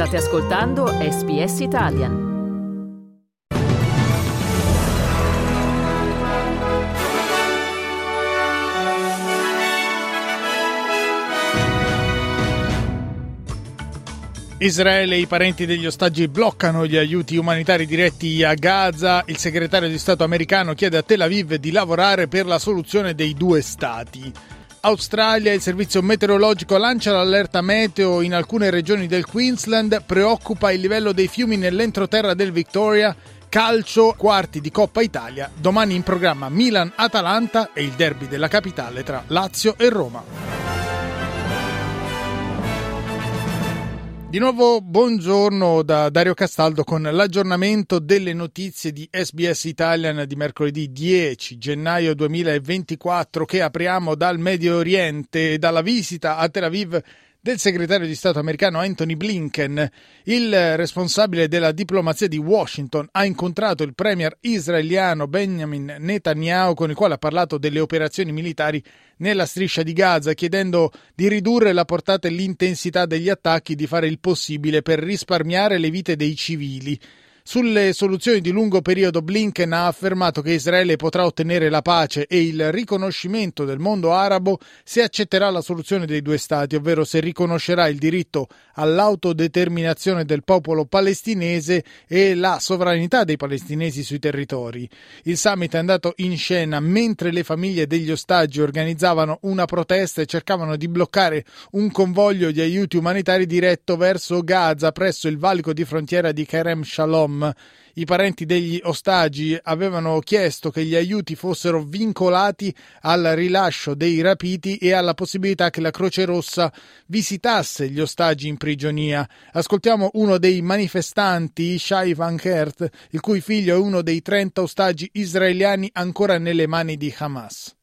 State ascoltando SBS Italian. Israele e i parenti degli ostaggi bloccano gli aiuti umanitari diretti a Gaza. Il segretario di Stato americano chiede a Tel Aviv di lavorare per la soluzione dei due stati. Australia, il servizio meteorologico lancia l'allerta meteo in alcune regioni del Queensland, preoccupa il livello dei fiumi nell'entroterra del Victoria, calcio, quarti di Coppa Italia, domani in programma Milan-Atalanta e il derby della capitale tra Lazio e Roma. Di nuovo buongiorno da Dario Castaldo con l'aggiornamento delle notizie di SBS Italian di mercoledì 10 gennaio 2024 che apriamo dal Medio Oriente e dalla visita a Tel Aviv del segretario di Stato americano Anthony Blinken. Il responsabile della diplomazia di Washington ha incontrato il premier israeliano Benjamin Netanyahu con il quale ha parlato delle operazioni militari nella striscia di Gaza, chiedendo di ridurre la portata e l'intensità degli attacchi, di fare il possibile per risparmiare le vite dei civili. Sulle soluzioni di lungo periodo Blinken ha affermato che Israele potrà ottenere la pace e il riconoscimento del mondo arabo se accetterà la soluzione dei due stati, ovvero se riconoscerà il diritto all'autodeterminazione del popolo palestinese e la sovranità dei palestinesi sui territori. Il summit è andato in scena mentre le famiglie degli ostaggi organizzavano una protesta e cercavano di bloccare un convoglio di aiuti umanitari diretto verso Gaza presso il valico di frontiera di Kerem Shalom Shalom. I parenti degli ostaggi avevano chiesto che gli aiuti fossero vincolati al rilascio dei rapiti e alla possibilità che la Croce Rossa visitasse gli ostaggi in prigionia. Ascoltiamo uno dei manifestanti, Shai Van Kert, il cui figlio è uno dei 30 ostaggi israeliani ancora nelle mani di Hamas.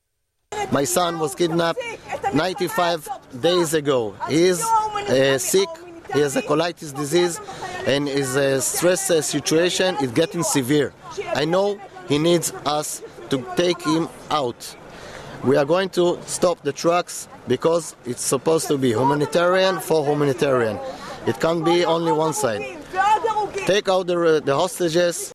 My son was kidnapped 95 days ago. He is uh, sick, he has a colitis disease. And his uh, stress uh, situation is getting severe. I know he needs us to take him out. We are going to stop the trucks because it's supposed to be humanitarian for humanitarian. It can't be only one side. Take out the, the hostages.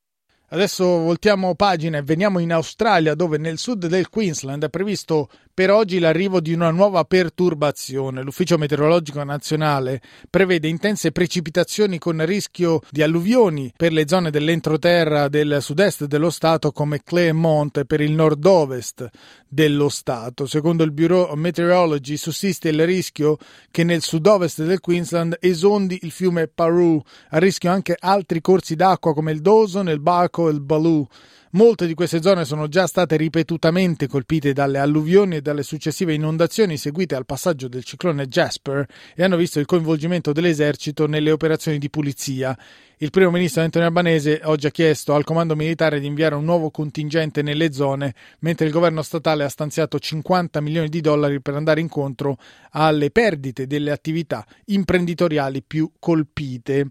Adesso voltiamo pagina e veniamo in Australia dove nel sud del Queensland è previsto per oggi l'arrivo di una nuova perturbazione. L'Ufficio Meteorologico Nazionale prevede intense precipitazioni con rischio di alluvioni per le zone dell'entroterra del sud-est dello Stato come Claremont per il nord-ovest dello Stato. Secondo il Bureau Meteorology sussiste il rischio che nel sud-ovest del Queensland esondi il fiume Paru, a rischio anche altri corsi d'acqua come il Dawson, il Barco e il Baloo. Molte di queste zone sono già state ripetutamente colpite dalle alluvioni e dalle successive inondazioni seguite al passaggio del ciclone Jasper e hanno visto il coinvolgimento dell'esercito nelle operazioni di pulizia. Il primo ministro Antonio Albanese oggi ha chiesto al comando militare di inviare un nuovo contingente nelle zone, mentre il governo statale ha stanziato 50 milioni di dollari per andare incontro alle perdite delle attività imprenditoriali più colpite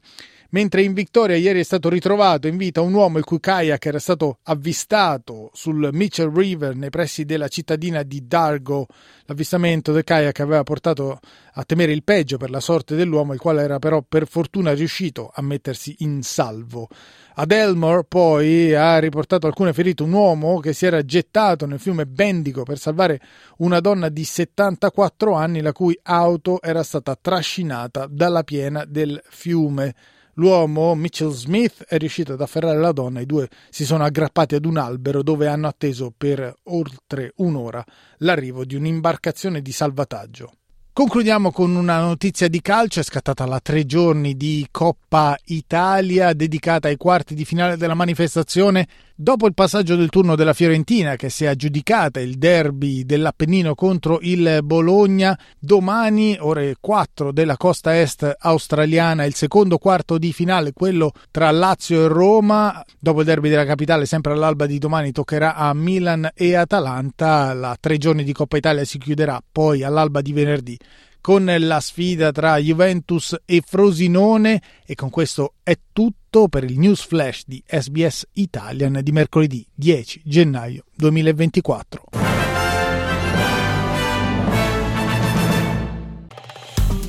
mentre in Victoria ieri è stato ritrovato in vita un uomo il cui kayak era stato avvistato sul Mitchell River nei pressi della cittadina di Dargo. L'avvistamento del kayak aveva portato a temere il peggio per la sorte dell'uomo, il quale era però per fortuna riuscito a mettersi in salvo. Ad Elmore poi ha riportato alcune ferite un uomo che si era gettato nel fiume Bendigo per salvare una donna di 74 anni la cui auto era stata trascinata dalla piena del fiume. L'uomo, Mitchell Smith, è riuscito ad afferrare la donna e i due si sono aggrappati ad un albero dove hanno atteso per oltre un'ora l'arrivo di un'imbarcazione di salvataggio. Concludiamo con una notizia di calcio, è scattata la tre giorni di Coppa Italia dedicata ai quarti di finale della manifestazione dopo il passaggio del turno della Fiorentina che si è aggiudicata il derby dell'Appennino contro il Bologna. Domani ore 4 della costa est australiana il secondo quarto di finale, quello tra Lazio e Roma. Dopo il derby della capitale sempre all'alba di domani toccherà a Milan e Atalanta. La tre giorni di Coppa Italia si chiuderà poi all'alba di venerdì con la sfida tra Juventus e Frosinone e con questo è tutto per il news flash di SBS Italian di mercoledì 10 gennaio 2024.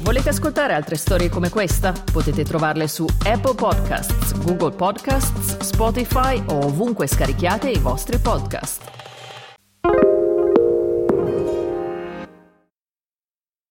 Volete ascoltare altre storie come questa? Potete trovarle su Apple Podcasts, Google Podcasts, Spotify o ovunque scarichiate i vostri podcast.